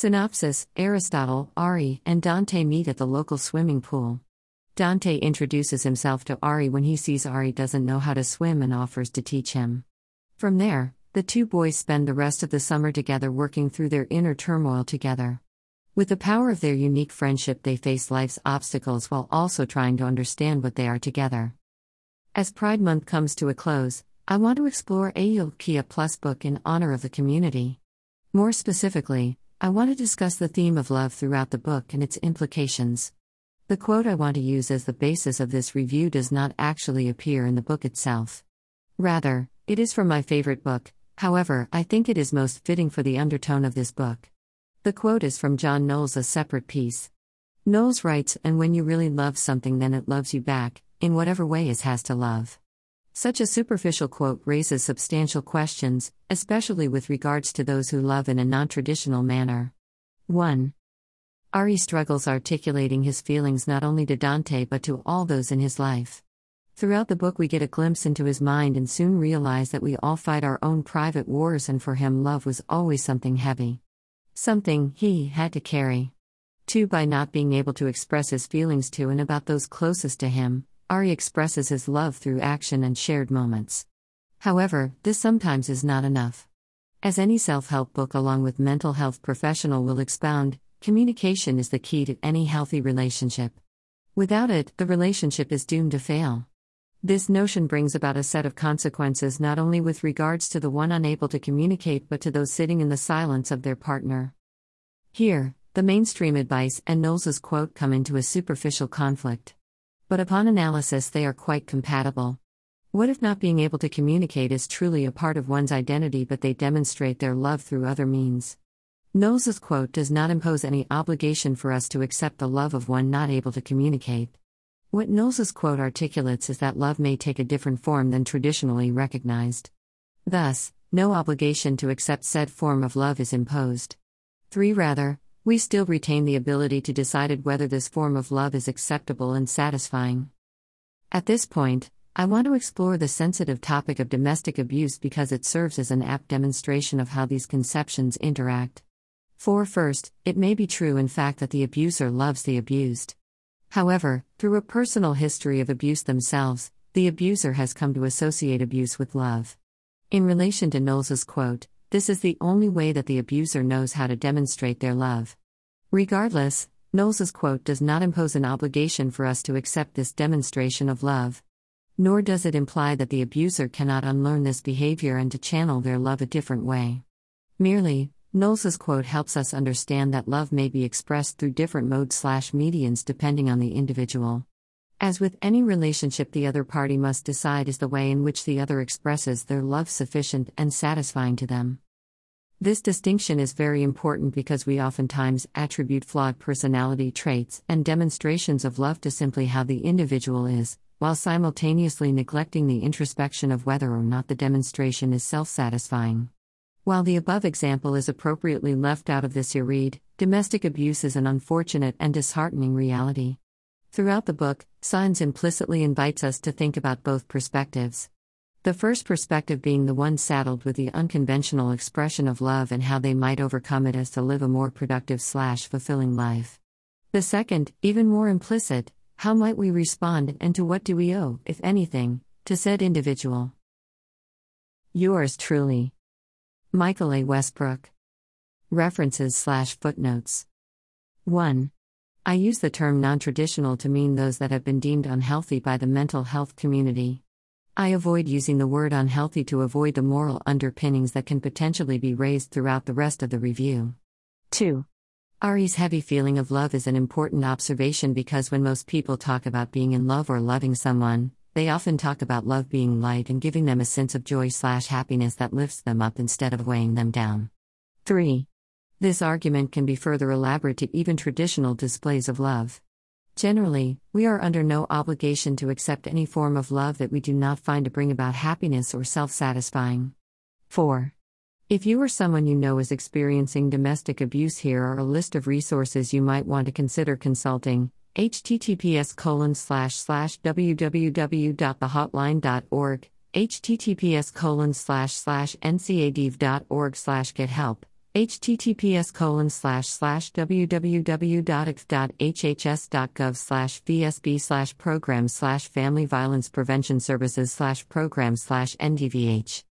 Synopsis Aristotle, Ari, and Dante meet at the local swimming pool. Dante introduces himself to Ari when he sees Ari doesn't know how to swim and offers to teach him. From there, the two boys spend the rest of the summer together working through their inner turmoil together. With the power of their unique friendship, they face life's obstacles while also trying to understand what they are together. As Pride Month comes to a close, I want to explore a Yulkia Plus book in honor of the community. More specifically, I want to discuss the theme of love throughout the book and its implications. The quote I want to use as the basis of this review does not actually appear in the book itself. Rather, it is from my favorite book, however, I think it is most fitting for the undertone of this book. The quote is from John Knowles, a Separate Peace. Knowles writes, And when you really love something, then it loves you back, in whatever way it has to love. Such a superficial quote raises substantial questions, especially with regards to those who love in a non traditional manner. 1. Ari struggles articulating his feelings not only to Dante but to all those in his life. Throughout the book, we get a glimpse into his mind and soon realize that we all fight our own private wars, and for him, love was always something heavy. Something he had to carry. 2. By not being able to express his feelings to and about those closest to him, Ari expresses his love through action and shared moments. However, this sometimes is not enough. As any self help book, along with mental health professional, will expound, communication is the key to any healthy relationship. Without it, the relationship is doomed to fail. This notion brings about a set of consequences not only with regards to the one unable to communicate but to those sitting in the silence of their partner. Here, the mainstream advice and Knowles's quote come into a superficial conflict but upon analysis they are quite compatible. What if not being able to communicate is truly a part of one's identity, but they demonstrate their love through other means? Knowles's quote does not impose any obligation for us to accept the love of one not able to communicate. What Knowles's quote articulates is that love may take a different form than traditionally recognized. Thus, no obligation to accept said form of love is imposed. 3. Rather, we still retain the ability to decide whether this form of love is acceptable and satisfying. At this point, I want to explore the sensitive topic of domestic abuse because it serves as an apt demonstration of how these conceptions interact. For first, it may be true in fact that the abuser loves the abused. However, through a personal history of abuse themselves, the abuser has come to associate abuse with love. In relation to Knowles's quote, this is the only way that the abuser knows how to demonstrate their love. Regardless, Knowles's quote does not impose an obligation for us to accept this demonstration of love. Nor does it imply that the abuser cannot unlearn this behavior and to channel their love a different way. Merely, Knowles's quote helps us understand that love may be expressed through different modes slash medians depending on the individual. As with any relationship, the other party must decide is the way in which the other expresses their love sufficient and satisfying to them. This distinction is very important because we oftentimes attribute flawed personality traits and demonstrations of love to simply how the individual is, while simultaneously neglecting the introspection of whether or not the demonstration is self satisfying. While the above example is appropriately left out of this read, domestic abuse is an unfortunate and disheartening reality. Throughout the book, Sáenz implicitly invites us to think about both perspectives. The first perspective being the one saddled with the unconventional expression of love and how they might overcome it as to live a more productive slash fulfilling life. The second, even more implicit, how might we respond and to what do we owe, if anything, to said individual? Yours truly. Michael A. Westbrook. References slash footnotes. 1. I use the term non traditional to mean those that have been deemed unhealthy by the mental health community. I avoid using the word unhealthy to avoid the moral underpinnings that can potentially be raised throughout the rest of the review. 2. Ari's heavy feeling of love is an important observation because when most people talk about being in love or loving someone, they often talk about love being light and giving them a sense of joy slash happiness that lifts them up instead of weighing them down. 3. This argument can be further elaborated to even traditional displays of love. Generally, we are under no obligation to accept any form of love that we do not find to bring about happiness or self satisfying. 4. If you or someone you know is experiencing domestic abuse, here are a list of resources you might want to consider consulting https colon slash slash https colon slash slash slash get help https colon slash slash www.ix.hhs.gov slash vsb slash program slash family violence prevention services slash program slash ndvh